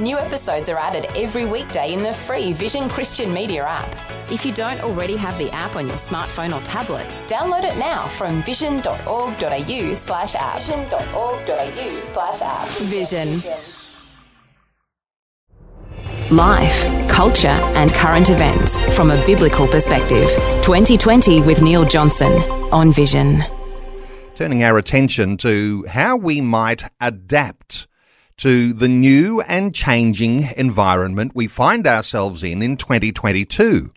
New episodes are added every weekday in the free Vision Christian Media app. If you don't already have the app on your smartphone or tablet, download it now from vision.org.au slash app. Vision.org.au slash app. Vision. Life, culture, and current events from a biblical perspective. 2020 with Neil Johnson on Vision. Turning our attention to how we might adapt to the new and changing environment we find ourselves in in 2022.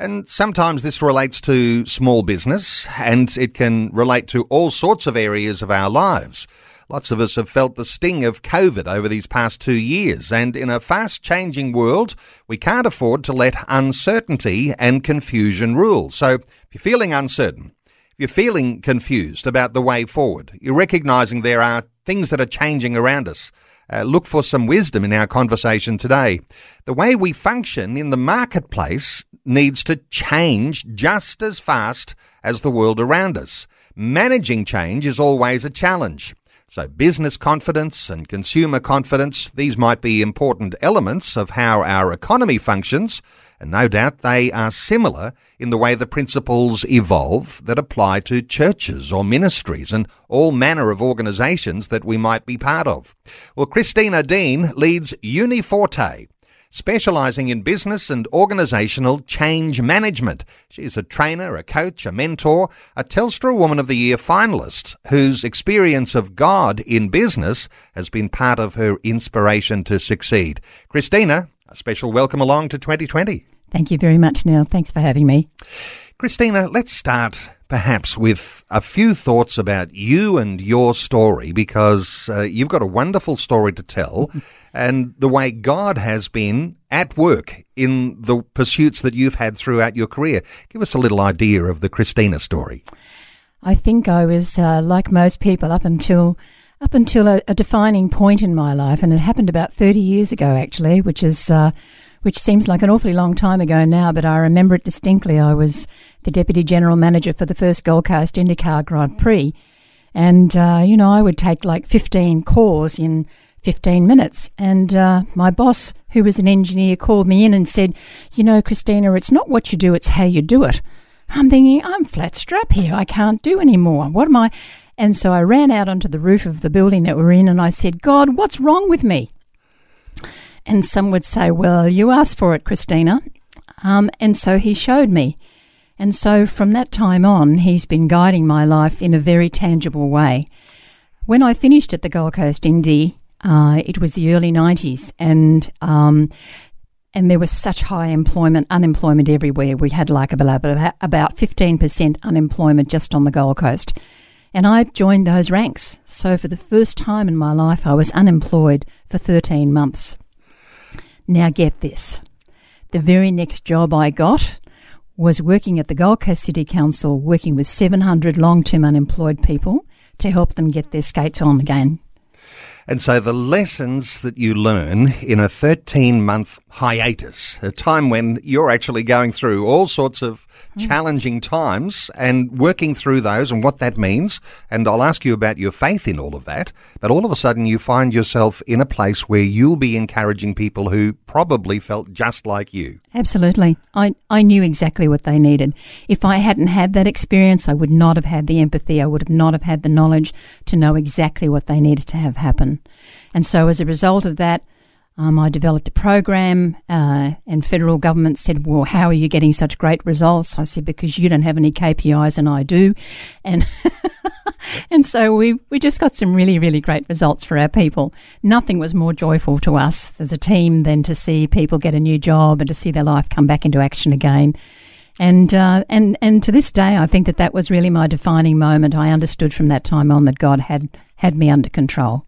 And sometimes this relates to small business and it can relate to all sorts of areas of our lives. Lots of us have felt the sting of COVID over these past two years, and in a fast changing world, we can't afford to let uncertainty and confusion rule. So, if you're feeling uncertain, if you're feeling confused about the way forward, you're recognizing there are things that are changing around us, uh, look for some wisdom in our conversation today. The way we function in the marketplace needs to change just as fast as the world around us. Managing change is always a challenge. So, business confidence and consumer confidence, these might be important elements of how our economy functions, and no doubt they are similar in the way the principles evolve that apply to churches or ministries and all manner of organisations that we might be part of. Well, Christina Dean leads Uniforte, specializing in business and organizational change management. She's a trainer, a coach, a mentor, a Telstra Woman of the Year finalist whose experience of God in business has been part of her inspiration to succeed. Christina, a special welcome along to 2020. Thank you very much, Neil. Thanks for having me. Christina, let's start perhaps with a few thoughts about you and your story because uh, you've got a wonderful story to tell. and the way God has been at work in the pursuits that you've had throughout your career. Give us a little idea of the Christina story. I think I was uh, like most people up until up until a, a, defining point in my life, and it happened about thirty years ago, actually, which is uh, which seems like an awfully long time ago now, but I remember it distinctly. I was the deputy general manager for the first Gold Coast IndyCar Grand Prix, and uh, you know I would take like fifteen calls in 15 minutes. And uh, my boss, who was an engineer, called me in and said, You know, Christina, it's not what you do, it's how you do it. I'm thinking, I'm flat strap here. I can't do any more. What am I? And so I ran out onto the roof of the building that we're in and I said, God, what's wrong with me? And some would say, Well, you asked for it, Christina. Um, and so he showed me. And so from that time on, he's been guiding my life in a very tangible way. When I finished at the Gold Coast Indy uh, it was the early 90s, and um, and there was such high employment, unemployment everywhere. We had like about 15% unemployment just on the Gold Coast. And I joined those ranks. So for the first time in my life, I was unemployed for 13 months. Now get this. The very next job I got was working at the Gold Coast City Council, working with 700 long term unemployed people to help them get their skates on again. And so the lessons that you learn in a 13 month hiatus, a time when you're actually going through all sorts of. Challenging times and working through those and what that means. And I'll ask you about your faith in all of that. But all of a sudden you find yourself in a place where you'll be encouraging people who probably felt just like you. Absolutely. I, I knew exactly what they needed. If I hadn't had that experience, I would not have had the empathy. I would have not have had the knowledge to know exactly what they needed to have happen. And so as a result of that, um, I developed a program, uh, and federal government said, "Well, how are you getting such great results?" I said, "Because you don't have any KPIs and I do," and and so we we just got some really really great results for our people. Nothing was more joyful to us as a team than to see people get a new job and to see their life come back into action again. And uh, and and to this day, I think that that was really my defining moment. I understood from that time on that God had had me under control.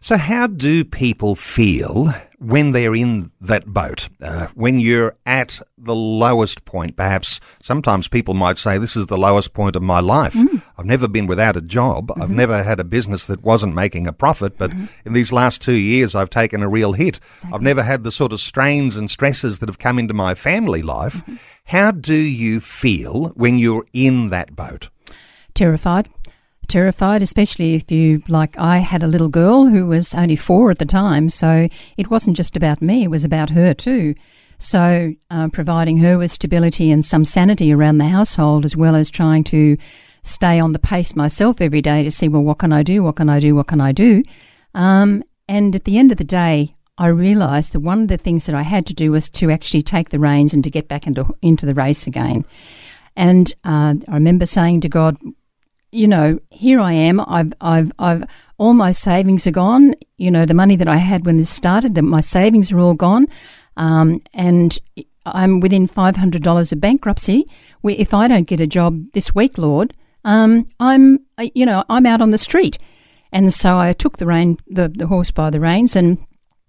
So, how do people feel when they're in that boat, uh, when you're at the lowest point, perhaps sometimes people might say, This is the lowest point of my life. Mm. I've never been without a job. Mm-hmm. I've never had a business that wasn't making a profit, but mm-hmm. in these last two years, I've taken a real hit. Exactly. I've never had the sort of strains and stresses that have come into my family life. Mm-hmm. How do you feel when you're in that boat? Terrified terrified, especially if you, like I had a little girl who was only four at the time, so it wasn't just about me, it was about her too. So, uh, providing her with stability and some sanity around the household, as well as trying to stay on the pace myself every day to see, well, what can I do? What can I do? What can I do? Um, and at the end of the day, I realised that one of the things that I had to do was to actually take the reins and to get back into into the race again. And uh, I remember saying to God, you know, here I am. I've, I've, I've, all my savings are gone. You know, the money that I had when this started, that my savings are all gone. Um, and I'm within $500 of bankruptcy. If I don't get a job this week, Lord, um, I'm, you know, I'm out on the street. And so I took the rein, the, the horse by the reins and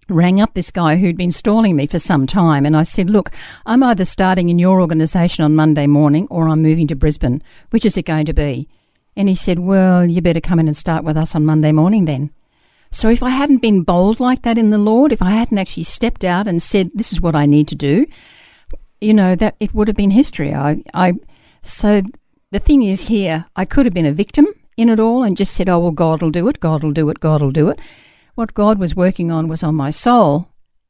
rang up this guy who'd been stalling me for some time and I said, Look, I'm either starting in your organisation on Monday morning or I'm moving to Brisbane. Which is it going to be? And he said, Well, you better come in and start with us on Monday morning then. So if I hadn't been bold like that in the Lord, if I hadn't actually stepped out and said, This is what I need to do, you know, that it would have been history. I, I so the thing is here, I could have been a victim in it all and just said, Oh well God will do it, God will do it, God will do it. What God was working on was on my soul,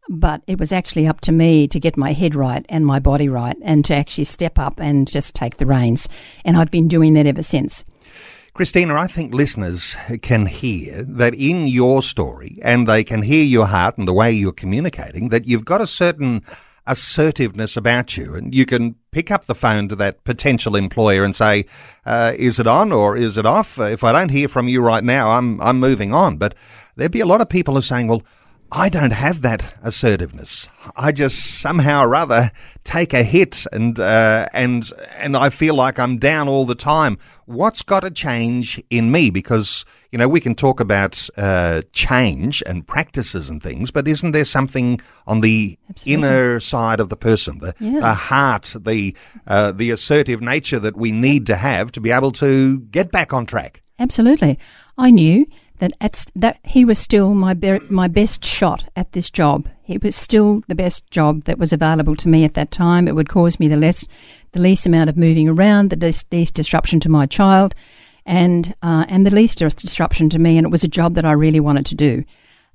but it was actually up to me to get my head right and my body right and to actually step up and just take the reins. And I've been doing that ever since. Christina, I think listeners can hear that in your story, and they can hear your heart and the way you're communicating, that you've got a certain assertiveness about you. And you can pick up the phone to that potential employer and say, uh, is it on or is it off? If I don't hear from you right now, I'm, I'm moving on. But there'd be a lot of people who are saying, well, I don't have that assertiveness. I just somehow or other take a hit, and uh, and and I feel like I'm down all the time. What's got to change in me? Because you know we can talk about uh, change and practices and things, but isn't there something on the Absolutely. inner side of the person, the, yeah. the heart, the uh, the assertive nature that we need to have to be able to get back on track? Absolutely, I knew that at, that he was still my be- my best shot at this job. He was still the best job that was available to me at that time. It would cause me the less the least amount of moving around, the least, least disruption to my child, and uh, and the least disruption to me. And it was a job that I really wanted to do.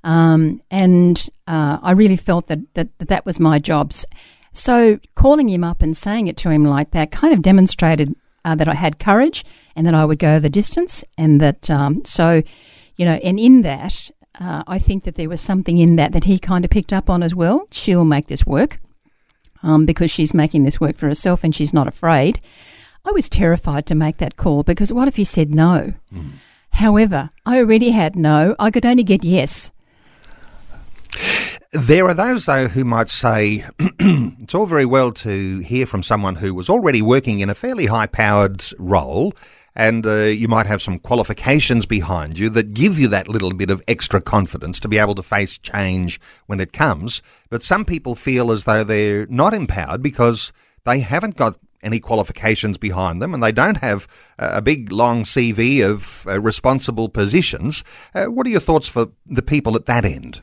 Um, and uh, I really felt that, that that that was my jobs. So calling him up and saying it to him like that kind of demonstrated uh, that I had courage and that I would go the distance, and that um, so you know, and in that, uh, I think that there was something in that that he kind of picked up on as well. She'll make this work um, because she's making this work for herself and she's not afraid. I was terrified to make that call because what if he said no? Mm. However, I already had no. I could only get yes. There are those, though, who might say it's all very well to hear from someone who was already working in a fairly high powered role and uh, you might have some qualifications behind you that give you that little bit of extra confidence to be able to face change when it comes. But some people feel as though they're not empowered because they haven't got any qualifications behind them and they don't have a big long CV of uh, responsible positions. Uh, what are your thoughts for the people at that end?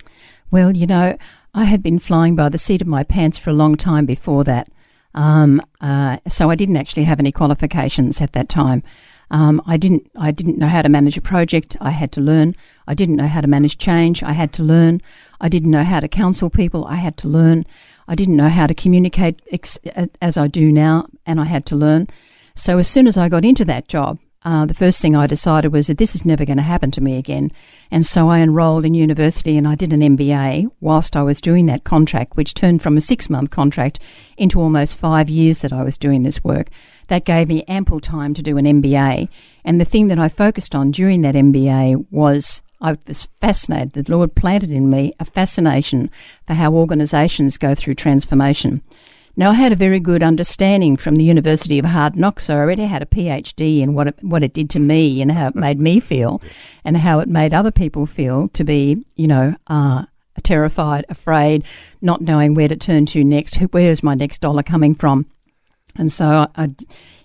Well, you know, I had been flying by the seat of my pants for a long time before that. Um, uh, so I didn't actually have any qualifications at that time. Um, I didn't I didn't know how to manage a project. I had to learn. I didn't know how to manage change. I had to learn. I didn't know how to counsel people. I had to learn. I didn't know how to communicate ex- as I do now, and I had to learn. So as soon as I got into that job, uh, the first thing I decided was that this is never going to happen to me again. And so I enrolled in university and I did an MBA whilst I was doing that contract, which turned from a six month contract into almost five years that I was doing this work. That gave me ample time to do an MBA. And the thing that I focused on during that MBA was I was fascinated. The Lord planted in me a fascination for how organisations go through transformation. Now, I had a very good understanding from the University of Hard Knocks. So I already had a PhD in what it, what it did to me and how it made me feel and how it made other people feel to be, you know, uh, terrified, afraid, not knowing where to turn to next. Where's my next dollar coming from? And so, I,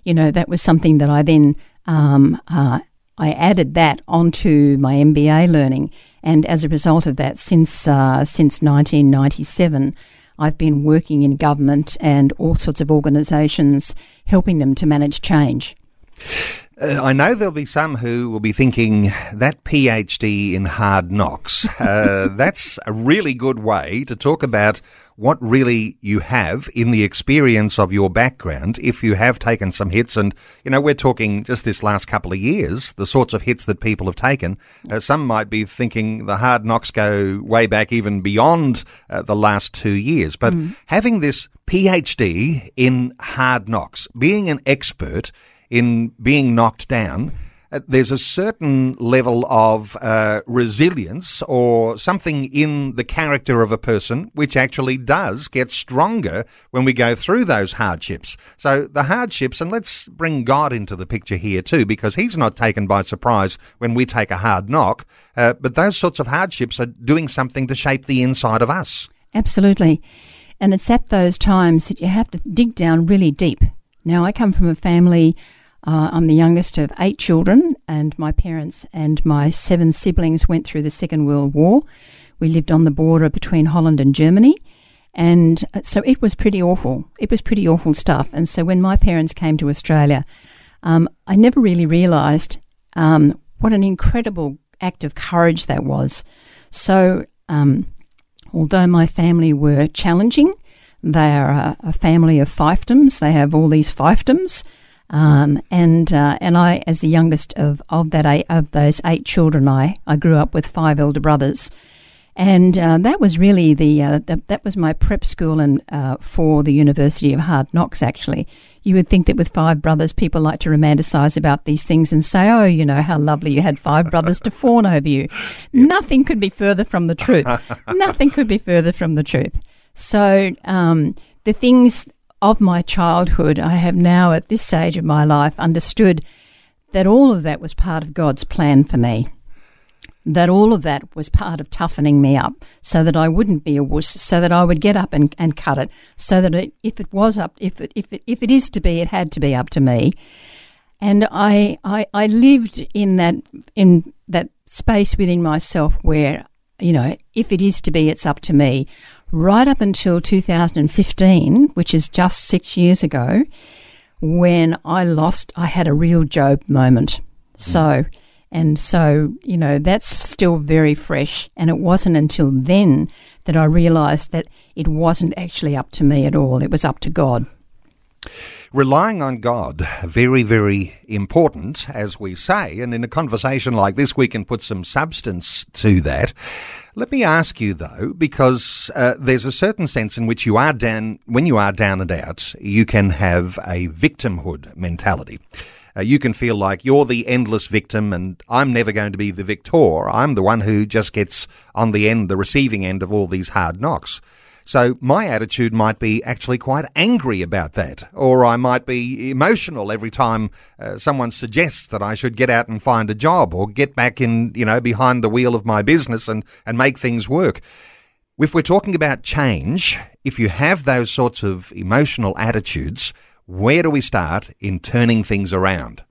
you know, that was something that I then um, uh, I added that onto my MBA learning, and as a result of that, since uh, since 1997. I've been working in government and all sorts of organisations, helping them to manage change. Uh, I know there'll be some who will be thinking that PhD in hard knocks. Uh, that's a really good way to talk about what really you have in the experience of your background if you have taken some hits. And, you know, we're talking just this last couple of years, the sorts of hits that people have taken. Uh, some might be thinking the hard knocks go way back even beyond uh, the last two years. But mm. having this PhD in hard knocks, being an expert, in being knocked down, uh, there's a certain level of uh, resilience or something in the character of a person which actually does get stronger when we go through those hardships. So the hardships, and let's bring God into the picture here too, because He's not taken by surprise when we take a hard knock, uh, but those sorts of hardships are doing something to shape the inside of us. Absolutely. And it's at those times that you have to dig down really deep. Now, I come from a family uh, I'm the youngest of eight children, and my parents and my seven siblings went through the Second World War. We lived on the border between Holland and Germany, and uh, so it was pretty awful. It was pretty awful stuff. And so when my parents came to Australia, um, I never really realised um, what an incredible act of courage that was. So, um, although my family were challenging, they are a, a family of fiefdoms. They have all these fiefdoms. Um, and uh, and I, as the youngest of, of that eight, of those eight children, I, I grew up with five elder brothers, and uh, that was really the, uh, the, that was my prep school and uh, for the University of Hard Knocks. Actually, you would think that with five brothers, people like to romanticize about these things and say, "Oh, you know how lovely you had five brothers to fawn over you." Nothing could be further from the truth. Nothing could be further from the truth. So um, the things of my childhood, I have now at this stage of my life understood that all of that was part of God's plan for me. That all of that was part of toughening me up so that I wouldn't be a wuss, so that I would get up and, and cut it, so that it, if it was up, if it, if, it, if it is to be, it had to be up to me. And I, I, I lived in that, in that space within myself where, you know, if it is to be, it's up to me right up until 2015, which is just six years ago, when I lost, I had a real Job moment. So, and so, you know, that's still very fresh. And it wasn't until then that I realized that it wasn't actually up to me at all, it was up to God. Relying on God, very, very important, as we say. And in a conversation like this, we can put some substance to that. Let me ask you though, because uh, there's a certain sense in which you are down, when you are down and out, you can have a victimhood mentality. Uh, you can feel like you're the endless victim and I'm never going to be the victor. I'm the one who just gets on the end, the receiving end of all these hard knocks. So my attitude might be actually quite angry about that, or I might be emotional every time uh, someone suggests that I should get out and find a job or get back in, you know, behind the wheel of my business and, and make things work. If we're talking about change, if you have those sorts of emotional attitudes, where do we start in turning things around?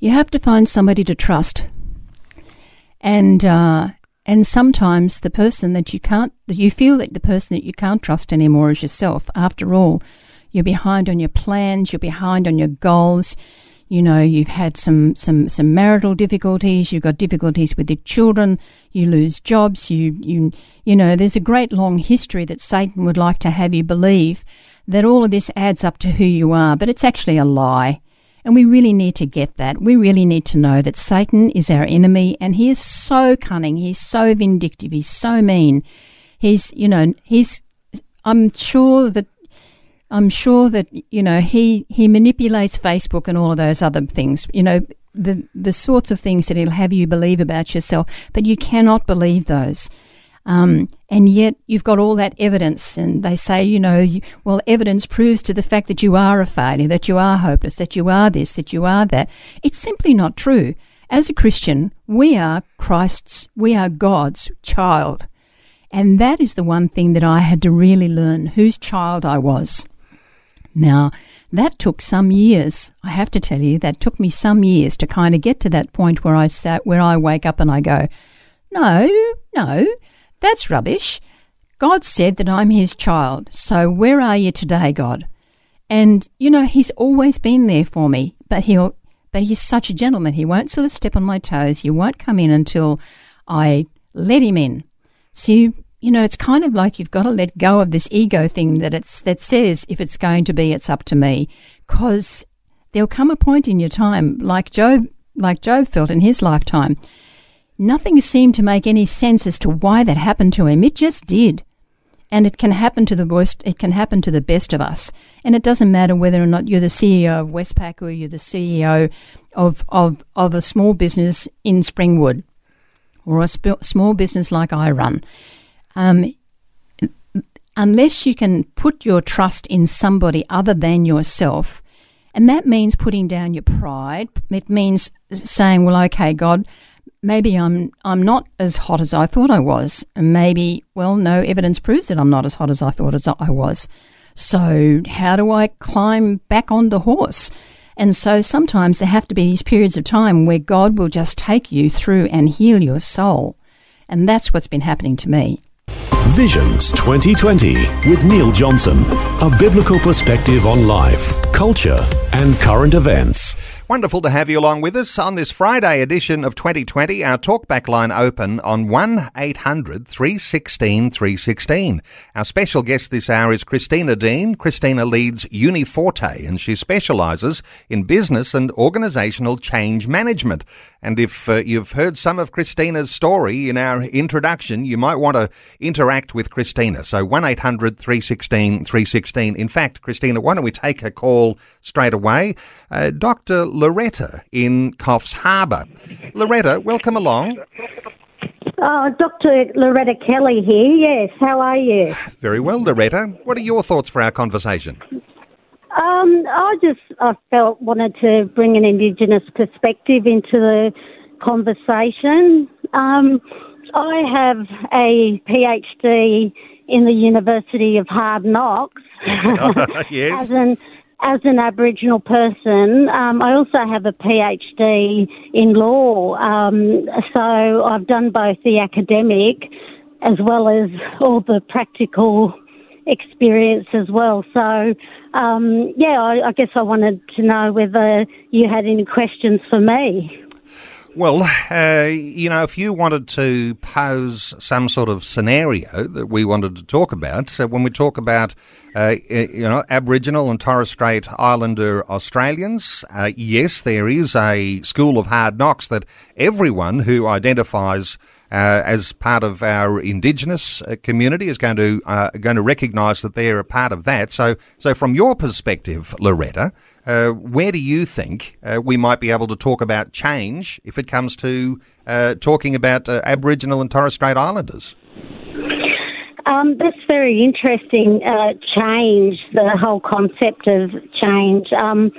You have to find somebody to trust. And uh, and sometimes the person that you can't, you feel that the person that you can't trust anymore is yourself. After all, you're behind on your plans, you're behind on your goals. You know, you've had some, some, some marital difficulties, you've got difficulties with your children, you lose jobs, you, you, you know, there's a great long history that Satan would like to have you believe that all of this adds up to who you are, but it's actually a lie. And we really need to get that. We really need to know that Satan is our enemy and he is so cunning. He's so vindictive. He's so mean. He's, you know, he's, I'm sure that, I'm sure that, you know, he, he manipulates Facebook and all of those other things, you know, the, the sorts of things that he'll have you believe about yourself, but you cannot believe those. Um, and yet you've got all that evidence, and they say, you know, you, well, evidence proves to the fact that you are a failure, that you are hopeless, that you are this, that you are that. It's simply not true. As a Christian, we are Christ's, we are God's child. And that is the one thing that I had to really learn whose child I was. Now, that took some years. I have to tell you, that took me some years to kind of get to that point where I sat, where I wake up and I go, no, no, that's rubbish. God said that I'm his child. So where are you today, God? And, you know, he's always been there for me, but he'll, but he's such a gentleman. He won't sort of step on my toes. He won't come in until I let him in. So, you, you know, it's kind of like you've got to let go of this ego thing that it's, that says if it's going to be, it's up to me. Cause there'll come a point in your time, like Job, like Job felt in his lifetime. Nothing seemed to make any sense as to why that happened to him. It just did. And it can happen to the worst, it can happen to the best of us. And it doesn't matter whether or not you're the CEO of Westpac or you're the CEO of, of, of a small business in Springwood or a sp- small business like I run. Um, unless you can put your trust in somebody other than yourself, and that means putting down your pride. It means saying, well, okay, God, maybe I'm I'm not as hot as I thought I was, and maybe well, no evidence proves that I'm not as hot as I thought as I was. So how do I climb back on the horse? And so sometimes there have to be these periods of time where God will just take you through and heal your soul, and that's what's been happening to me. Visions 2020 with Neil Johnson, a biblical perspective on life, culture, and current events. Wonderful to have you along with us on this Friday edition of 2020. Our talkback line open on 1 800 316 316. Our special guest this hour is Christina Dean. Christina leads Uniforte and she specialises in business and organisational change management. And if uh, you've heard some of Christina's story in our introduction, you might want to interact with Christina. So 1 800 316 316. In fact, Christina, why don't we take a call straight away? Uh, Dr. Loretta in Coffs Harbour. Loretta, welcome along. Oh, Dr. Loretta Kelly here. Yes, how are you? Very well, Loretta. What are your thoughts for our conversation? Um, I just I felt wanted to bring an Indigenous perspective into the conversation. Um, I have a PhD in the University of Hard Knocks. yes. As an as an Aboriginal person, um, I also have a PhD in law. Um, so I've done both the academic as well as all the practical experience as well. So, um, yeah, I, I guess I wanted to know whether you had any questions for me. Well, uh, you know, if you wanted to pose some sort of scenario that we wanted to talk about, so when we talk about, uh, you know, Aboriginal and Torres Strait Islander Australians, uh, yes, there is a school of hard knocks that everyone who identifies uh, as part of our Indigenous uh, community is going to uh, going to recognise that they're a part of that. So, so from your perspective, Loretta, uh, where do you think uh, we might be able to talk about change if it comes to uh, talking about Aboriginal and Torres Strait Islanders? Um, that's very interesting. Uh, change, the whole concept of change. Um,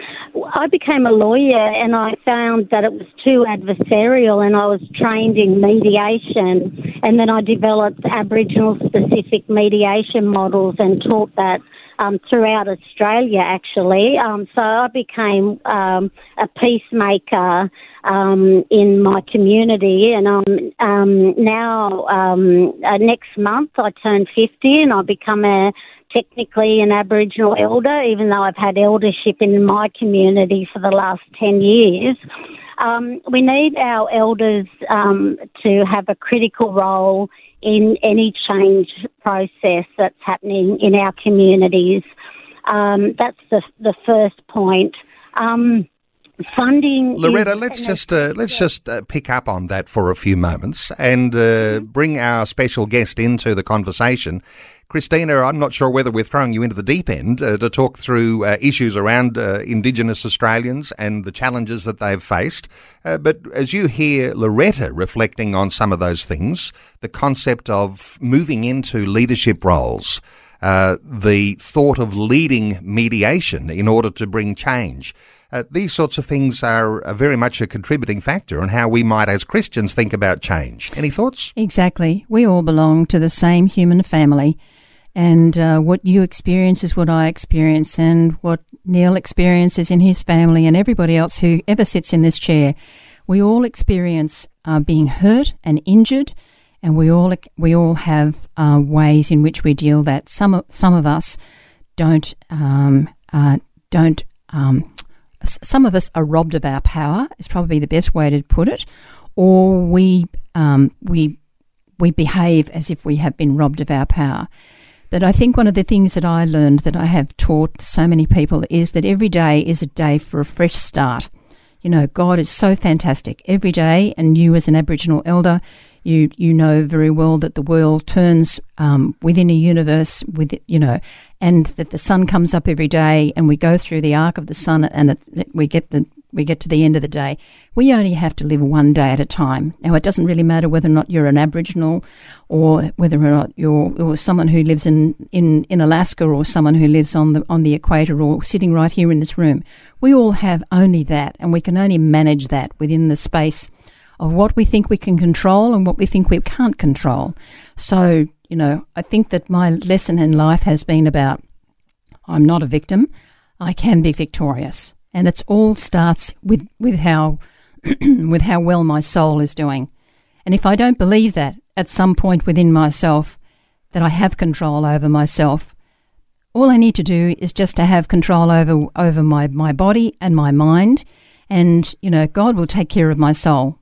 I became a lawyer and I found that it was too adversarial, and I was trained in mediation. And then I developed Aboriginal specific mediation models and taught that um, throughout Australia, actually. Um, so I became um, a peacemaker um, in my community, and um, um, now um, uh, next month I turn 50 and I become a technically an Aboriginal elder, even though I've had eldership in my community for the last 10 years. Um, we need our elders um, to have a critical role in any change process that's happening in our communities. Um, that's the the first point. Um, funding. Loretta, let's just uh, let's just uh, pick up on that for a few moments and uh, mm-hmm. bring our special guest into the conversation. Christina, I'm not sure whether we're throwing you into the deep end uh, to talk through uh, issues around uh, Indigenous Australians and the challenges that they've faced. Uh, but as you hear Loretta reflecting on some of those things, the concept of moving into leadership roles, uh, the thought of leading mediation in order to bring change. Uh, these sorts of things are, are, very much a contributing factor in how we might, as Christians, think about change. Any thoughts? Exactly. We all belong to the same human family, and uh, what you experience is what I experience, and what Neil experiences in his family, and everybody else who ever sits in this chair. We all experience uh, being hurt and injured, and we all we all have uh, ways in which we deal that. Some of, some of us don't um, uh, don't um, some of us are robbed of our power, is probably the best way to put it, or we um, we we behave as if we have been robbed of our power. But I think one of the things that I learned that I have taught so many people is that every day is a day for a fresh start. You know, God is so fantastic every day, and you as an Aboriginal elder, you you know very well that the world turns um, within a universe with you know, and that the sun comes up every day, and we go through the arc of the sun, and it, we get the we get to the end of the day. We only have to live one day at a time. Now, it doesn't really matter whether or not you're an Aboriginal or whether or not you're or someone who lives in, in, in Alaska or someone who lives on the on the equator or sitting right here in this room. We all have only that, and we can only manage that within the space of what we think we can control and what we think we can't control. So, you know, I think that my lesson in life has been about I'm not a victim. I can be victorious. And it all starts with, with how with how well my soul is doing. And if I don't believe that at some point within myself, that I have control over myself, all I need to do is just to have control over over my, my body and my mind, and you know, God will take care of my soul.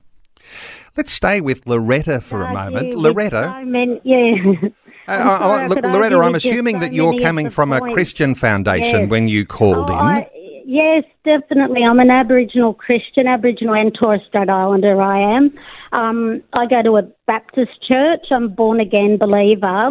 Let's stay with Loretta for a moment. Loretta. So many, yeah. Uh, sorry, look, Loretta, I'm assuming so that you're coming from a Christian foundation yes. when you called oh, in. I, yes, definitely. I'm an Aboriginal Christian, Aboriginal and Torres Strait Islander. I am. Um, I go to a Baptist church. I'm a born again believer.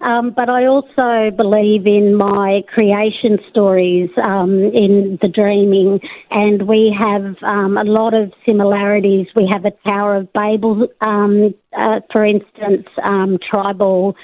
Um, but I also believe in my creation stories, um, in the dreaming, and we have um, a lot of similarities. We have a Tower of Babel, um, uh, for instance, um, tribal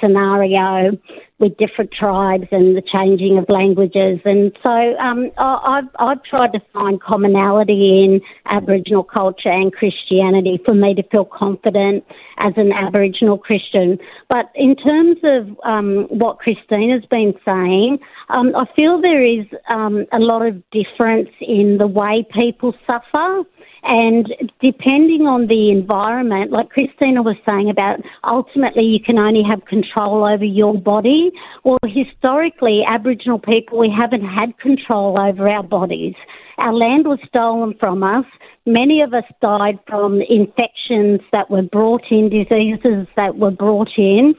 scenario with different tribes and the changing of languages. And so um, I've, I've tried to find commonality in Aboriginal culture and Christianity for me to feel confident as an Aboriginal Christian. But in terms of um, what Christina's been saying, um, I feel there is um, a lot of difference in the way people suffer. And depending on the environment, like Christina was saying about ultimately you can only have control over your body. Well, historically, Aboriginal people, we haven't had control over our bodies. Our land was stolen from us. Many of us died from infections that were brought in, diseases that were brought in.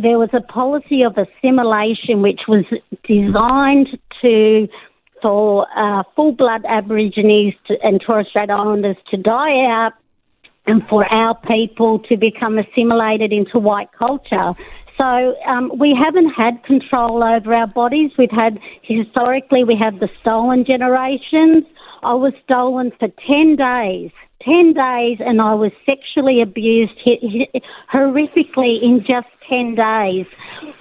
There was a policy of assimilation which was designed to for uh, full blood Aborigines to, and Torres Strait Islanders to die out and for our people to become assimilated into white culture. So um, we haven't had control over our bodies. We've had historically we have the stolen generations. I was stolen for ten days. 10 days and I was sexually abused horrifically in just 10 days.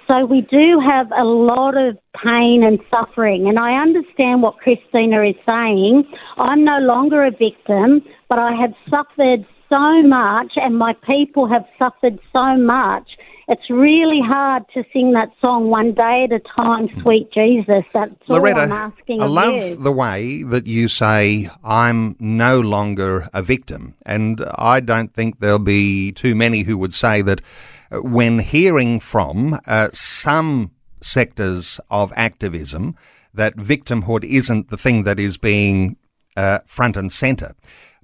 So we do have a lot of pain and suffering. And I understand what Christina is saying. I'm no longer a victim, but I have suffered so much and my people have suffered so much it's really hard to sing that song one day at a time, sweet Jesus. That's Loretta, all I'm asking I love you. the way that you say, I'm no longer a victim. And I don't think there'll be too many who would say that uh, when hearing from uh, some sectors of activism, that victimhood isn't the thing that is being uh, front and centre.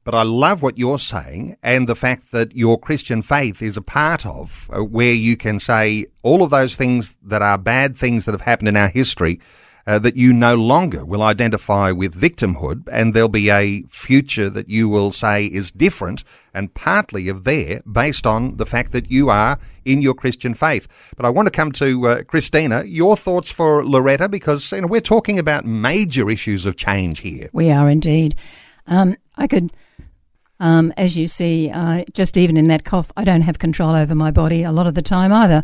But I love what you're saying and the fact that your Christian faith is a part of uh, where you can say all of those things that are bad things that have happened in our history. Uh, that you no longer will identify with victimhood, and there'll be a future that you will say is different and partly of there based on the fact that you are in your Christian faith. But I want to come to uh, Christina. Your thoughts for Loretta, because you know, we're talking about major issues of change here. We are indeed. Um, I could Um, as you see, uh, just even in that cough, I don't have control over my body a lot of the time either.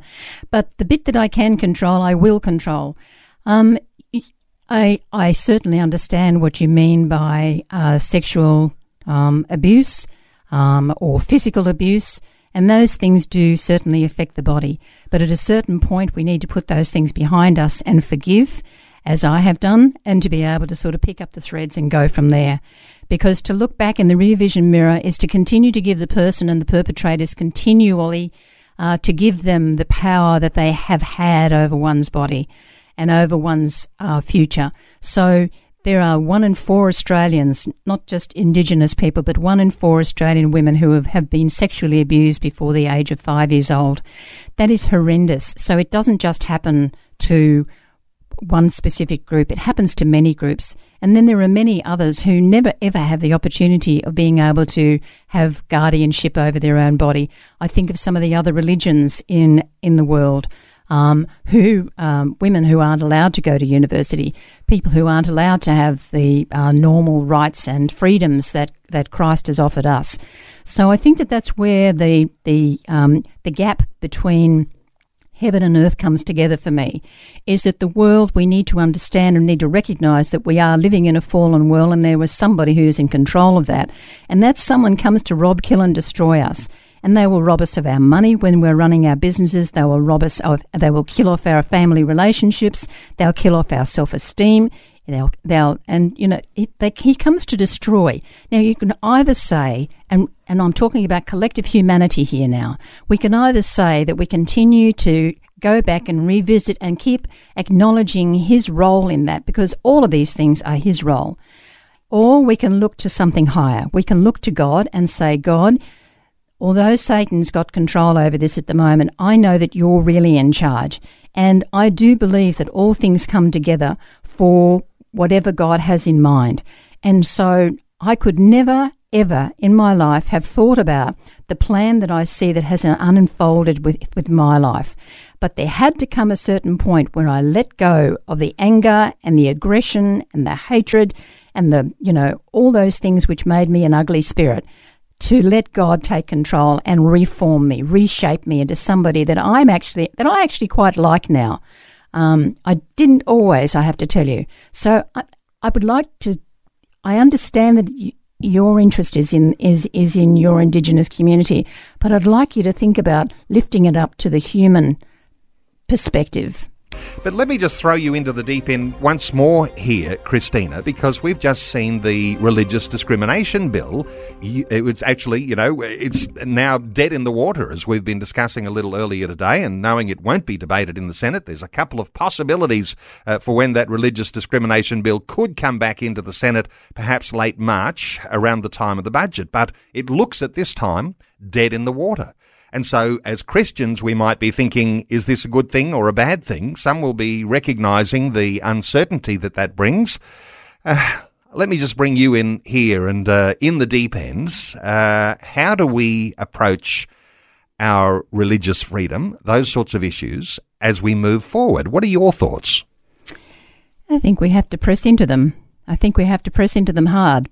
But the bit that I can control, I will control. Um, I, I certainly understand what you mean by uh, sexual um, abuse um, or physical abuse, and those things do certainly affect the body. But at a certain point, we need to put those things behind us and forgive, as I have done, and to be able to sort of pick up the threads and go from there because to look back in the rear vision mirror is to continue to give the person and the perpetrators continually uh, to give them the power that they have had over one's body and over one's uh, future. So there are one in four Australians, not just Indigenous people, but one in four Australian women who have, have been sexually abused before the age of five years old. That is horrendous. So it doesn't just happen to one specific group. It happens to many groups. And then there are many others who never ever have the opportunity of being able to have guardianship over their own body. I think of some of the other religions in, in the world. Um, who um, women who aren't allowed to go to university, people who aren't allowed to have the uh, normal rights and freedoms that, that Christ has offered us. So I think that that's where the the um, the gap between heaven and earth comes together for me is that the world we need to understand and need to recognize that we are living in a fallen world and there was somebody who's in control of that. And that someone comes to rob kill and destroy us. And they will rob us of our money when we're running our businesses. They will rob us of they will kill off our family relationships. They'll kill off our self-esteem They'll, they'll, and you know, it, they, he comes to destroy. Now, you can either say, and, and I'm talking about collective humanity here now, we can either say that we continue to go back and revisit and keep acknowledging his role in that because all of these things are his role. Or we can look to something higher. We can look to God and say, God, although Satan's got control over this at the moment, I know that you're really in charge. And I do believe that all things come together for whatever God has in mind. And so I could never, ever in my life have thought about the plan that I see that has unfolded with, with my life. But there had to come a certain point where I let go of the anger and the aggression and the hatred and the, you know, all those things which made me an ugly spirit to let God take control and reform me, reshape me into somebody that I'm actually, that I actually quite like now. Um, I didn't always, I have to tell you. So I, I would like to. I understand that your interest is in is is in your Indigenous community, but I'd like you to think about lifting it up to the human perspective but let me just throw you into the deep end once more here, Christina, because we've just seen the religious discrimination bill. It was actually, you know, it's now dead in the water, as we've been discussing a little earlier today, and knowing it won't be debated in the Senate, there's a couple of possibilities uh, for when that religious discrimination bill could come back into the Senate, perhaps late March, around the time of the budget. But it looks at this time dead in the water. And so, as Christians, we might be thinking, is this a good thing or a bad thing? Some will be recognizing the uncertainty that that brings. Uh, let me just bring you in here and uh, in the deep ends. Uh, how do we approach our religious freedom, those sorts of issues, as we move forward? What are your thoughts? I think we have to press into them. I think we have to press into them hard.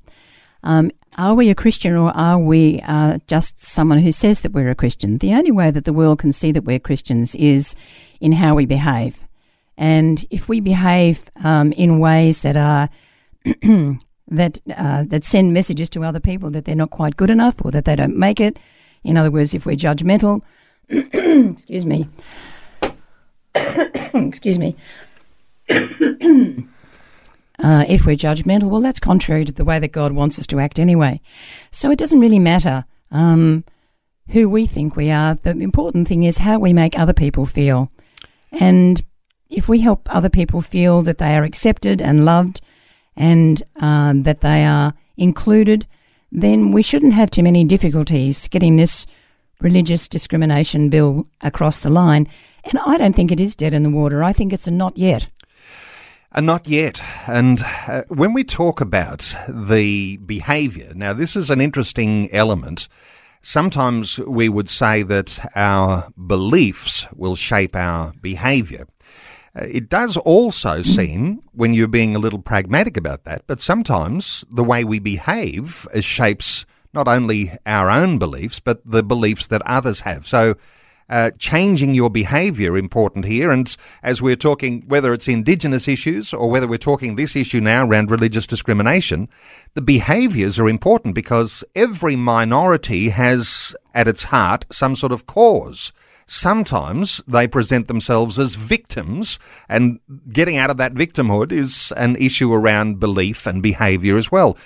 Um, are we a Christian or are we uh, just someone who says that we're a Christian? The only way that the world can see that we're Christians is in how we behave. And if we behave um, in ways that are that uh, that send messages to other people that they're not quite good enough or that they don't make it, in other words, if we're judgmental, excuse me, excuse me. Uh, if we're judgmental, well, that's contrary to the way that God wants us to act anyway. So it doesn't really matter um, who we think we are. The important thing is how we make other people feel. And if we help other people feel that they are accepted and loved and um, that they are included, then we shouldn't have too many difficulties getting this religious discrimination bill across the line. And I don't think it is dead in the water. I think it's a not yet. Uh, not yet. And uh, when we talk about the behaviour, now this is an interesting element. Sometimes we would say that our beliefs will shape our behaviour. Uh, it does also seem, when you're being a little pragmatic about that, but sometimes the way we behave shapes not only our own beliefs, but the beliefs that others have. So, uh, changing your behaviour important here. And as we're talking, whether it's Indigenous issues or whether we're talking this issue now around religious discrimination, the behaviours are important because every minority has at its heart some sort of cause. Sometimes they present themselves as victims, and getting out of that victimhood is an issue around belief and behaviour as well.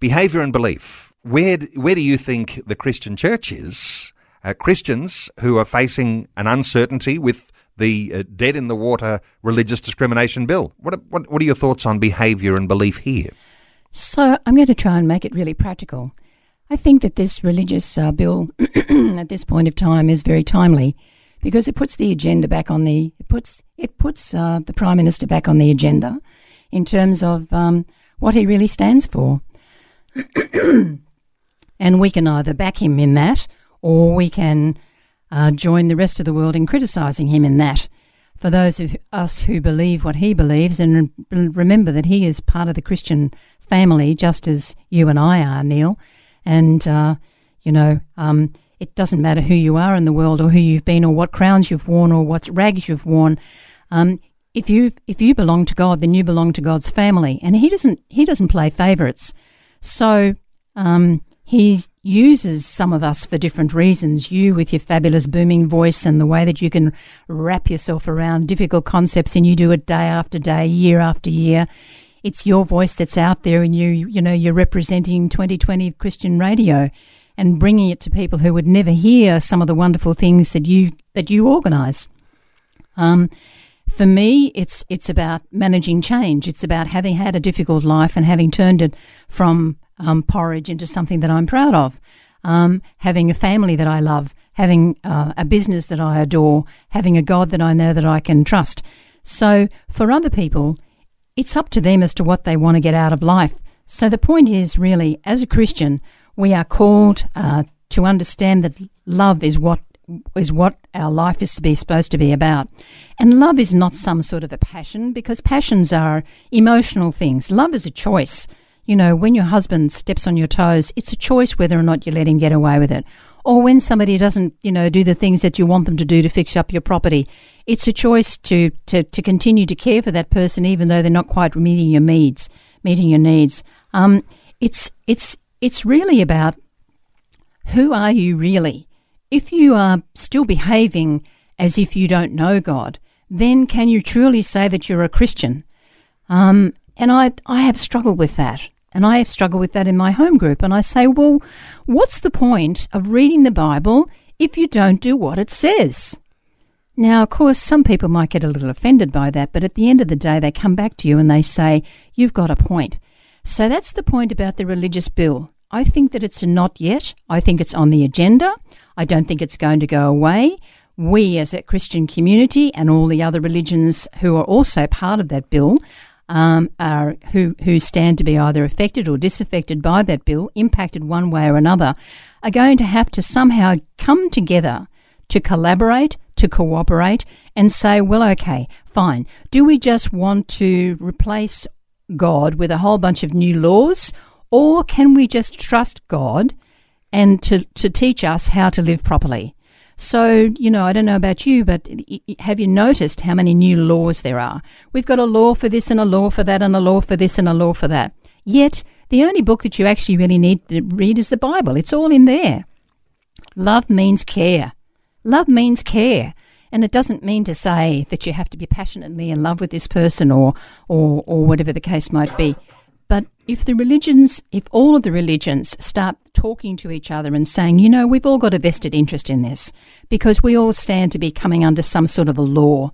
Behaviour and belief. Where, where do you think the Christian church is uh, Christians who are facing an uncertainty with the uh, dead in the water religious discrimination bill. What, what, what are your thoughts on behaviour and belief here? So I'm going to try and make it really practical. I think that this religious uh, bill at this point of time is very timely because it puts the agenda back on the it puts it puts uh, the prime minister back on the agenda in terms of um, what he really stands for, and we can either back him in that or we can uh, join the rest of the world in criticising him in that. For those of us who believe what he believes, and remember that he is part of the Christian family, just as you and I are, Neil, and uh, you know, um, it doesn't matter who you are in the world, or who you've been, or what crowns you've worn, or what rags you've worn. Um, if you if you belong to God, then you belong to God's family, and He doesn't He doesn't play favourites. So um, he uses some of us for different reasons. You, with your fabulous booming voice and the way that you can wrap yourself around difficult concepts, and you do it day after day, year after year. It's your voice that's out there, and you, you know, you're representing 2020 Christian radio, and bringing it to people who would never hear some of the wonderful things that you that you organise. Um, for me, it's it's about managing change. It's about having had a difficult life and having turned it from um, porridge into something that I'm proud of. Um, having a family that I love, having uh, a business that I adore, having a God that I know that I can trust. So for other people, it's up to them as to what they want to get out of life. So the point is really, as a Christian, we are called uh, to understand that love is what is what our life is to be supposed to be about. And love is not some sort of a passion because passions are emotional things. Love is a choice. You know, when your husband steps on your toes, it's a choice whether or not you let him get away with it. Or when somebody doesn't, you know, do the things that you want them to do to fix up your property, it's a choice to, to, to continue to care for that person even though they're not quite meeting your needs, meeting your needs. Um, it's, it's, it's really about who are you really? If you are still behaving as if you don't know God, then can you truly say that you're a Christian? Um, and I, I have struggled with that. And I struggle with that in my home group. And I say, well, what's the point of reading the Bible if you don't do what it says? Now, of course, some people might get a little offended by that, but at the end of the day, they come back to you and they say, You've got a point. So that's the point about the religious bill. I think that it's not yet. I think it's on the agenda. I don't think it's going to go away. We, as a Christian community, and all the other religions who are also part of that bill, um, are who who stand to be either affected or disaffected by that bill, impacted one way or another, are going to have to somehow come together to collaborate, to cooperate, and say, well, okay, fine. Do we just want to replace God with a whole bunch of new laws, or can we just trust God and to, to teach us how to live properly? So, you know, I don't know about you, but have you noticed how many new laws there are? We've got a law for this and a law for that and a law for this and a law for that. Yet, the only book that you actually really need to read is the Bible. It's all in there. Love means care. Love means care. And it doesn't mean to say that you have to be passionately in love with this person or, or, or whatever the case might be. But if the religions, if all of the religions start talking to each other and saying, you know, we've all got a vested interest in this because we all stand to be coming under some sort of a law,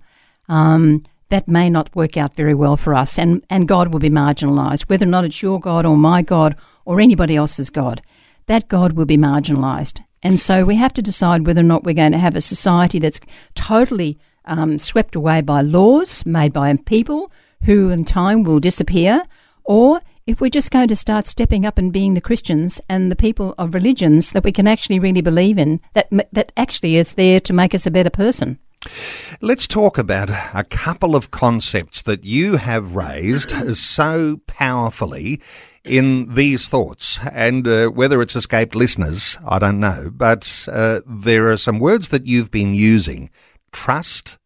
um, that may not work out very well for us and, and God will be marginalised. Whether or not it's your God or my God or anybody else's God, that God will be marginalised. And so we have to decide whether or not we're going to have a society that's totally um, swept away by laws made by people who in time will disappear or if we're just going to start stepping up and being the Christians and the people of religions that we can actually really believe in, that, that actually is there to make us a better person. Let's talk about a couple of concepts that you have raised so powerfully in these thoughts, and uh, whether it's escaped listeners, I don't know. But uh, there are some words that you've been using trust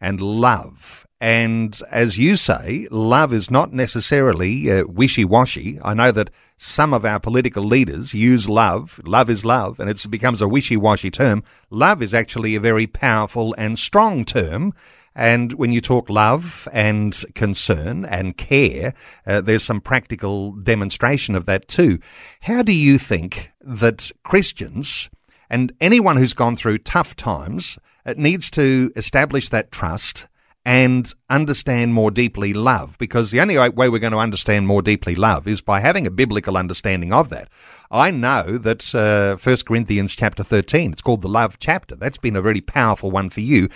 and love. And as you say, love is not necessarily uh, wishy washy. I know that some of our political leaders use love. Love is love, and it becomes a wishy washy term. Love is actually a very powerful and strong term. And when you talk love and concern and care, uh, there's some practical demonstration of that too. How do you think that Christians and anyone who's gone through tough times uh, needs to establish that trust and understand more deeply love because the only way we're going to understand more deeply love is by having a biblical understanding of that. I know that uh, 1 Corinthians chapter 13, it's called the love chapter. That's been a very powerful one for you.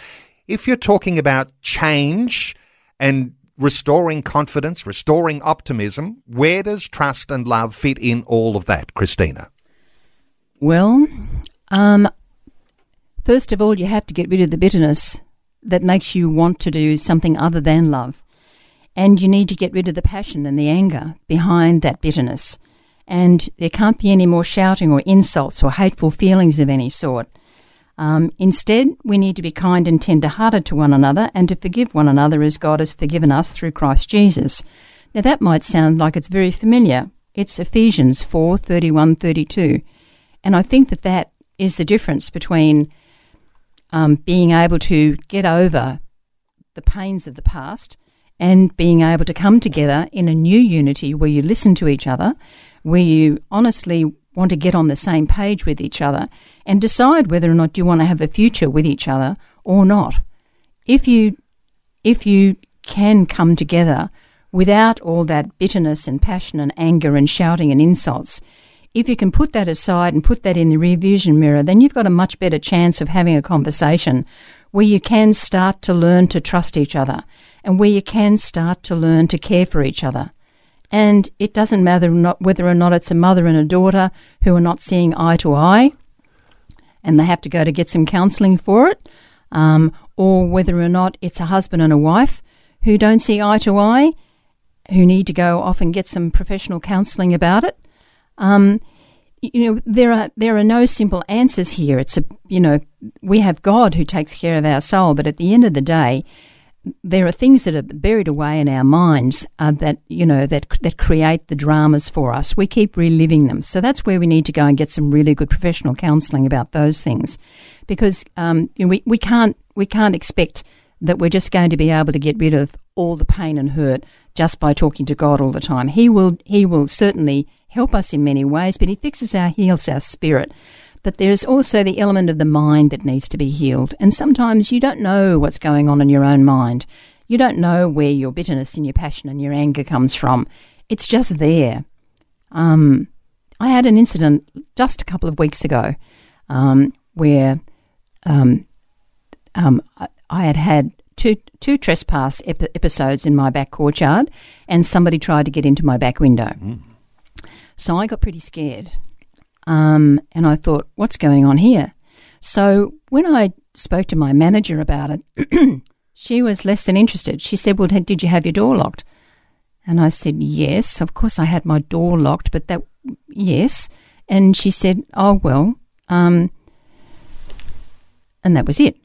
If you're talking about change and restoring confidence, restoring optimism, where does trust and love fit in all of that, Christina? Well, um, first of all, you have to get rid of the bitterness that makes you want to do something other than love. And you need to get rid of the passion and the anger behind that bitterness. And there can't be any more shouting or insults or hateful feelings of any sort. Um, instead, we need to be kind and tender hearted to one another and to forgive one another as God has forgiven us through Christ Jesus. Now, that might sound like it's very familiar. It's Ephesians 4 31 32. And I think that that is the difference between um, being able to get over the pains of the past and being able to come together in a new unity where you listen to each other, where you honestly want to get on the same page with each other and decide whether or not you want to have a future with each other or not. If you if you can come together without all that bitterness and passion and anger and shouting and insults, if you can put that aside and put that in the rear vision mirror, then you've got a much better chance of having a conversation where you can start to learn to trust each other and where you can start to learn to care for each other. And it doesn't matter whether or not it's a mother and a daughter who are not seeing eye to eye and they have to go to get some counselling for it, um, or whether or not it's a husband and a wife who don't see eye to eye, who need to go off and get some professional counselling about it. Um, you know, there are there are no simple answers here. It's a you know, we have God who takes care of our soul, but at the end of the day, there are things that are buried away in our minds uh, that you know that that create the dramas for us. We keep reliving them, so that's where we need to go and get some really good professional counselling about those things, because um, you know, we we can't we can't expect that we're just going to be able to get rid of all the pain and hurt just by talking to God all the time. He will he will certainly help us in many ways, but He fixes our, heals our spirit. But there's also the element of the mind that needs to be healed. And sometimes you don't know what's going on in your own mind. You don't know where your bitterness and your passion and your anger comes from. It's just there. Um, I had an incident just a couple of weeks ago um, where um, um I had had two two trespass episodes in my back courtyard, and somebody tried to get into my back window. Mm. So I got pretty scared. Um, and I thought, what's going on here? So when I spoke to my manager about it, she was less than interested. She said, Well, did you have your door locked? And I said, Yes, of course I had my door locked, but that, yes. And she said, Oh, well, um, and that was it.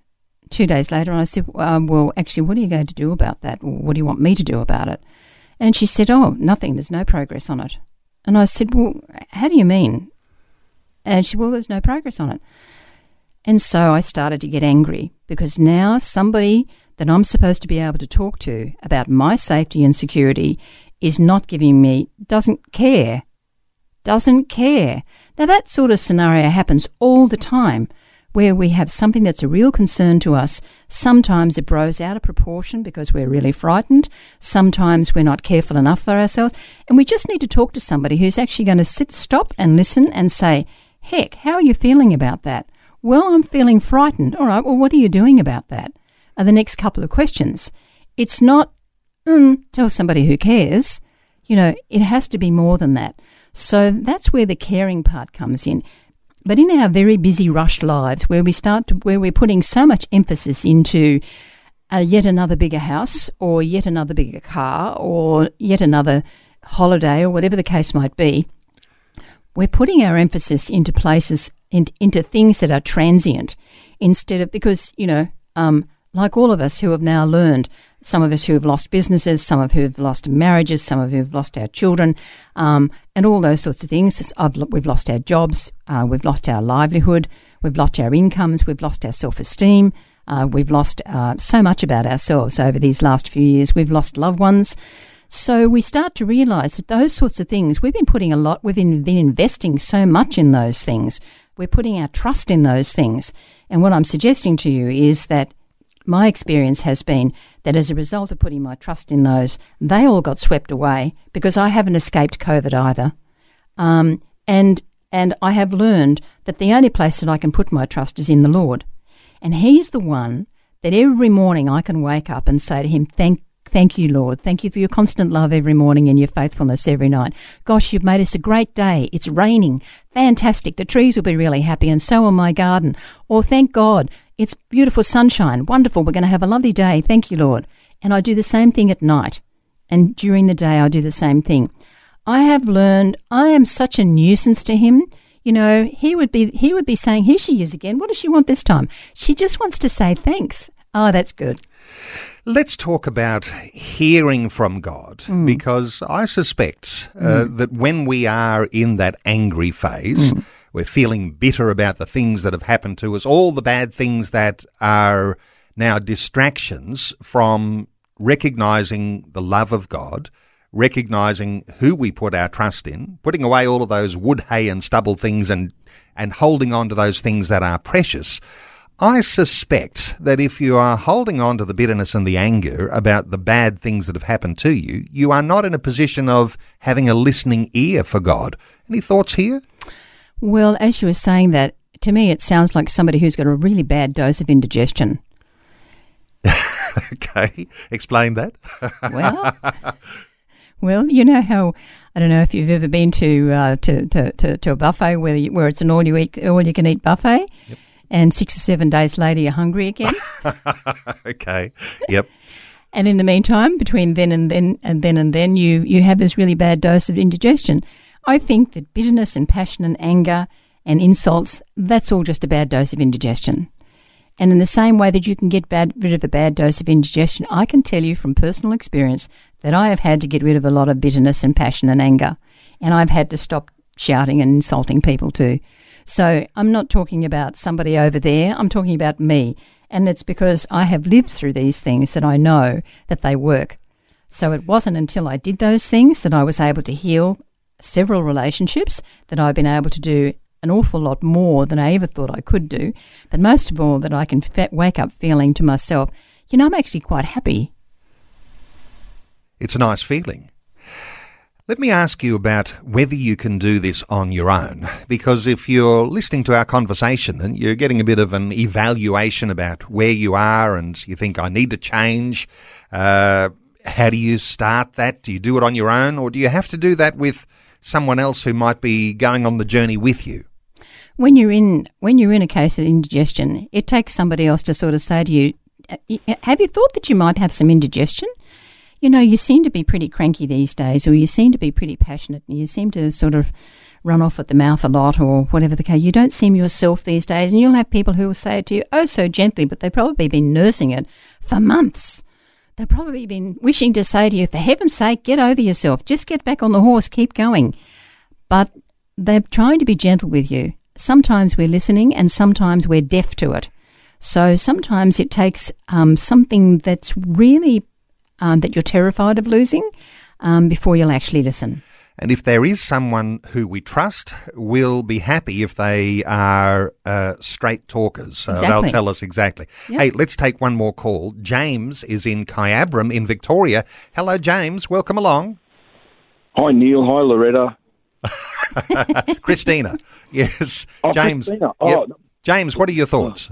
Two days later, I said, um, Well, actually, what are you going to do about that? What do you want me to do about it? And she said, Oh, nothing. There's no progress on it. And I said, Well, how do you mean? And she, said, Well, there's no progress on it. And so I started to get angry because now somebody that I'm supposed to be able to talk to about my safety and security is not giving me, doesn't care. Doesn't care. Now, that sort of scenario happens all the time where we have something that's a real concern to us. Sometimes it grows out of proportion because we're really frightened. Sometimes we're not careful enough for ourselves. And we just need to talk to somebody who's actually going to sit, stop, and listen and say, Heck, how are you feeling about that? Well, I'm feeling frightened. All right, well, what are you doing about that? Are the next couple of questions. It's not, mm, tell somebody who cares. You know, it has to be more than that. So that's where the caring part comes in. But in our very busy, rushed lives, where we start to, where we're putting so much emphasis into uh, yet another bigger house, or yet another bigger car, or yet another holiday or whatever the case might be, we're putting our emphasis into places, in, into things that are transient instead of, because, you know, um, like all of us who have now learned, some of us who have lost businesses, some of who have lost marriages, some of who have lost our children, um, and all those sorts of things. we've lost our jobs, uh, we've lost our livelihood, we've lost our incomes, we've lost our self esteem, uh, we've lost uh, so much about ourselves over these last few years. We've lost loved ones. So we start to realise that those sorts of things, we've been putting a lot, we've been, been investing so much in those things. We're putting our trust in those things. And what I'm suggesting to you is that my experience has been that as a result of putting my trust in those, they all got swept away because I haven't escaped COVID either. Um, and and I have learned that the only place that I can put my trust is in the Lord. And He's the one that every morning I can wake up and say to Him, Thank Thank you, Lord. Thank you for your constant love every morning and your faithfulness every night. Gosh, you've made us a great day. It's raining. Fantastic. The trees will be really happy, and so will my garden. Or thank God. It's beautiful sunshine. Wonderful. We're going to have a lovely day. Thank you, Lord. And I do the same thing at night. And during the day, I do the same thing. I have learned I am such a nuisance to him. You know, he would be he would be saying, "Here she is again. What does she want this time?" She just wants to say thanks. Oh, that's good. Let's talk about hearing from God mm. because I suspect uh, mm. that when we are in that angry phase, mm. We're feeling bitter about the things that have happened to us, all the bad things that are now distractions from recognizing the love of God, recognizing who we put our trust in, putting away all of those wood, hay, and stubble things and, and holding on to those things that are precious. I suspect that if you are holding on to the bitterness and the anger about the bad things that have happened to you, you are not in a position of having a listening ear for God. Any thoughts here? Well, as you were saying that, to me it sounds like somebody who's got a really bad dose of indigestion. okay, explain that. well, well, you know how I don't know if you've ever been to uh, to, to, to, to, a buffet where you, where it's an all you eat all you can eat buffet. Yep and six or seven days later you're hungry again. okay. Yep. and in the meantime, between then and then and then and then, you you have this really bad dose of indigestion. I think that bitterness and passion and anger and insults, that's all just a bad dose of indigestion. And in the same way that you can get bad, rid of a bad dose of indigestion, I can tell you from personal experience that I have had to get rid of a lot of bitterness and passion and anger. And I've had to stop shouting and insulting people too. So I'm not talking about somebody over there, I'm talking about me. And it's because I have lived through these things that I know that they work. So it wasn't until I did those things that I was able to heal several relationships, that I've been able to do an awful lot more than I ever thought I could do. But most of all, that I can fe- wake up feeling to myself, you know, I'm actually quite happy. It's a nice feeling. Let me ask you about whether you can do this on your own, because if you're listening to our conversation and you're getting a bit of an evaluation about where you are and you think, I need to change, uh, how do you start that? Do you do it on your own, or do you have to do that with someone else who might be going on the journey with you? When you're in when you're in a case of indigestion, it takes somebody else to sort of say to you, uh, "Have you thought that you might have some indigestion?" you know, you seem to be pretty cranky these days, or you seem to be pretty passionate, and you seem to sort of run off at the mouth a lot, or whatever the case. You don't seem yourself these days, and you'll have people who will say it to you oh so gently, but they've probably been nursing it for months. They've probably been wishing to say to you, for heaven's sake, get over yourself, just get back on the horse, keep going. But they're trying to be gentle with you. Sometimes we're listening, and sometimes we're deaf to it. So sometimes it takes um, something that's really um, that you're terrified of losing um, before you'll actually listen. And if there is someone who we trust, we'll be happy if they are uh, straight talkers. Uh, exactly. They'll tell us exactly. Yep. Hey, let's take one more call. James is in Kyabram in Victoria. Hello, James. Welcome along. Hi, Neil. Hi, Loretta. Christina. Yes. Oh, James. Christina. Oh, yep. James, what are your thoughts?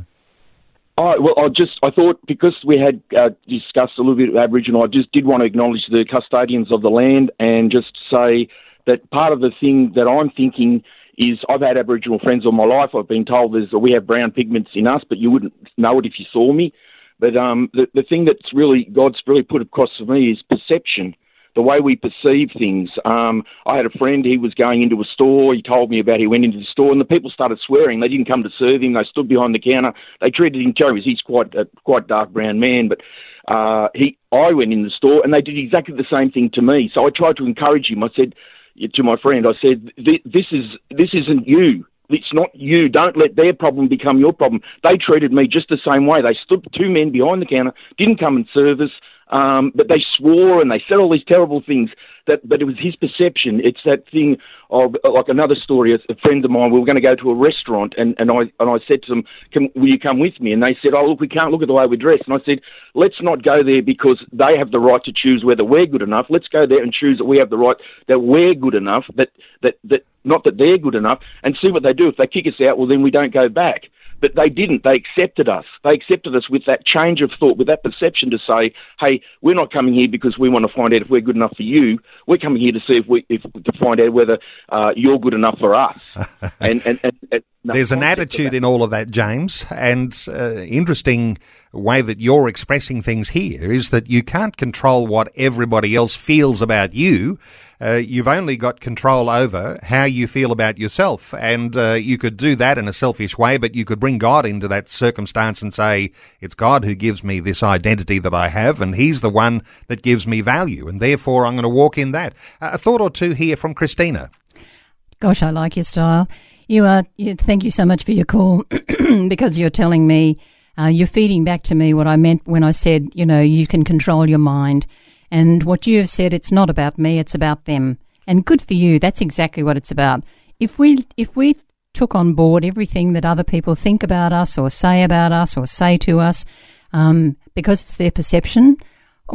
Oh, well, I just I thought because we had uh, discussed a little bit of Aboriginal, I just did want to acknowledge the custodians of the land and just say that part of the thing that I'm thinking is I've had Aboriginal friends all my life. I've been told there's we have brown pigments in us, but you wouldn't know it if you saw me. But um, the the thing that's really God's really put across for me is perception. The way we perceive things. Um, I had a friend, he was going into a store, he told me about he went into the store and the people started swearing. They didn't come to serve him, they stood behind the counter. They treated him terribly. He's quite a quite dark brown man, but uh, he I went in the store and they did exactly the same thing to me. So I tried to encourage him. I said to my friend, I said, "This is this isn't you. It's not you. Don't let their problem become your problem. They treated me just the same way. They stood two men behind the counter, didn't come and serve us, um, but they swore and they said all these terrible things. That, but it was his perception. It's that thing of like another story. A, friend of mine, we were going to go to a restaurant, and, and I and I said to them, Can, "Will you come with me?" And they said, "Oh, look, we can't look at the way we dress." And I said, "Let's not go there because they have the right to choose whether we're good enough. Let's go there and choose that we have the right that we're good enough. That that that not that they're good enough, and see what they do. If they kick us out, well, then we don't go back." But they didn't. They accepted us. They accepted us with that change of thought, with that perception to say, "Hey, we're not coming here because we want to find out if we're good enough for you. We're coming here to see if we, if to find out whether uh, you're good enough for us." and, and, and, and there's an attitude in all of that, James, and uh, interesting way that you're expressing things here is that you can't control what everybody else feels about you. Uh, you've only got control over how you feel about yourself. And uh, you could do that in a selfish way, but you could bring God into that circumstance and say, it's God who gives me this identity that I have, and He's the one that gives me value. And therefore, I'm going to walk in that. Uh, a thought or two here from Christina. Gosh, I like your style. You are. You, thank you so much for your call because you're telling me uh, you're feeding back to me what I meant when I said, you know, you can control your mind. And what you have said, it's not about me, it's about them. And good for you. That's exactly what it's about. If we, if we took on board everything that other people think about us or say about us or say to us, um, because it's their perception,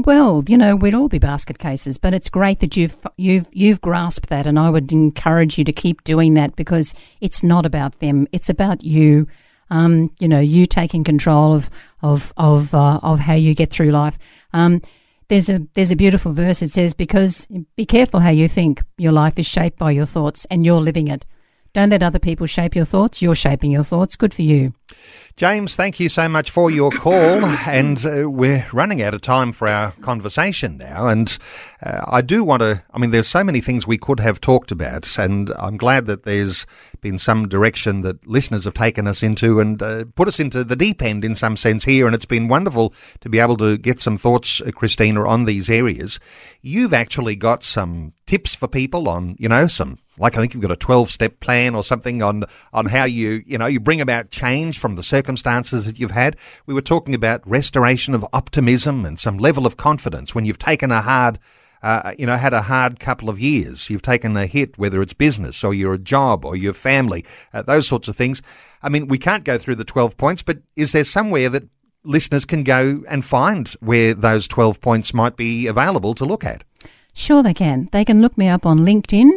well, you know, we'd all be basket cases, but it's great that you've you've you've grasped that, and I would encourage you to keep doing that because it's not about them; it's about you um, you know, you taking control of of of uh, of how you get through life. Um, there's a there's a beautiful verse. It says, "Because be careful how you think. Your life is shaped by your thoughts, and you're living it." Don't let other people shape your thoughts. You're shaping your thoughts. Good for you. James, thank you so much for your call. and uh, we're running out of time for our conversation now. And uh, I do want to, I mean, there's so many things we could have talked about. And I'm glad that there's been some direction that listeners have taken us into and uh, put us into the deep end in some sense here. And it's been wonderful to be able to get some thoughts, uh, Christina, on these areas. You've actually got some tips for people on, you know, some like I think you've got a 12 step plan or something on, on how you, you know, you bring about change from the circumstances that you've had. We were talking about restoration of optimism and some level of confidence when you've taken a hard, uh, you know, had a hard couple of years. You've taken a hit, whether it's business or your job or your family, uh, those sorts of things. I mean, we can't go through the 12 points, but is there somewhere that listeners can go and find where those 12 points might be available to look at? Sure, they can. They can look me up on LinkedIn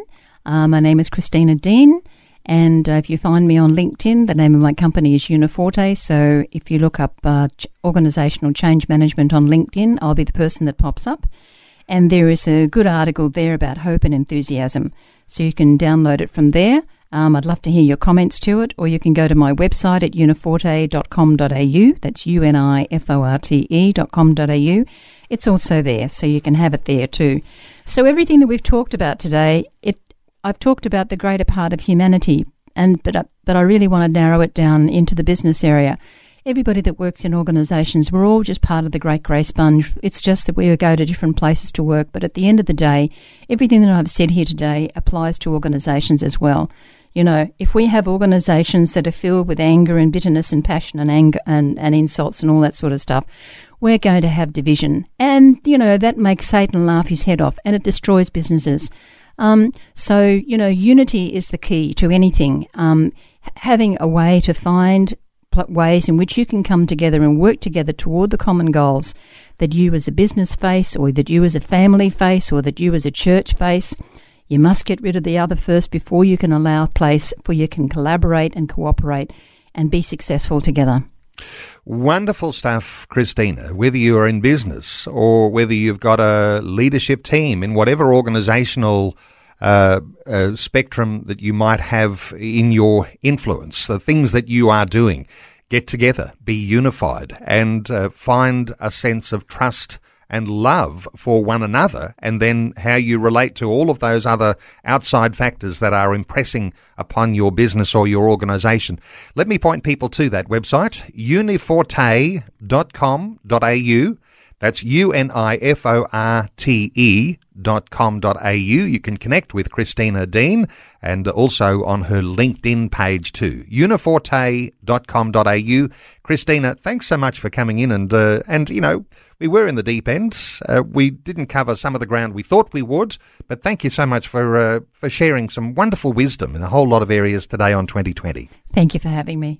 uh, my name is Christina Dean, and uh, if you find me on LinkedIn, the name of my company is Uniforte. So if you look up uh, ch- organizational change management on LinkedIn, I'll be the person that pops up. And there is a good article there about hope and enthusiasm. So you can download it from there. Um, I'd love to hear your comments to it, or you can go to my website at uniforte.com.au. That's U N I F O R T E.com.au. It's also there, so you can have it there too. So, everything that we've talked about today, it I've talked about the greater part of humanity, and but uh, but I really want to narrow it down into the business area. Everybody that works in organisations, we're all just part of the great grey sponge. It's just that we go to different places to work. But at the end of the day, everything that I've said here today applies to organisations as well. You know, if we have organisations that are filled with anger and bitterness and passion and anger and, and insults and all that sort of stuff, we're going to have division. And, you know, that makes Satan laugh his head off and it destroys businesses. Um, so, you know, unity is the key to anything. Um, having a way to find ways in which you can come together and work together toward the common goals that you as a business face, or that you as a family face, or that you as a church face. You must get rid of the other first before you can allow place for you can collaborate and cooperate and be successful together. Wonderful stuff, Christina. Whether you are in business or whether you've got a leadership team in whatever organizational uh, uh, spectrum that you might have in your influence, the things that you are doing, get together, be unified, and uh, find a sense of trust and love for one another, and then how you relate to all of those other outside factors that are impressing upon your business or your organization. Let me point people to that website, uniforte.com.au. That's U N I F O R T E dot com dot au. You can connect with Christina Dean and also on her LinkedIn page too. Uniforte.com.au. Christina, thanks so much for coming in and uh, and you know we were in the deep end. Uh, we didn't cover some of the ground we thought we would, but thank you so much for uh, for sharing some wonderful wisdom in a whole lot of areas today on 2020. Thank you for having me.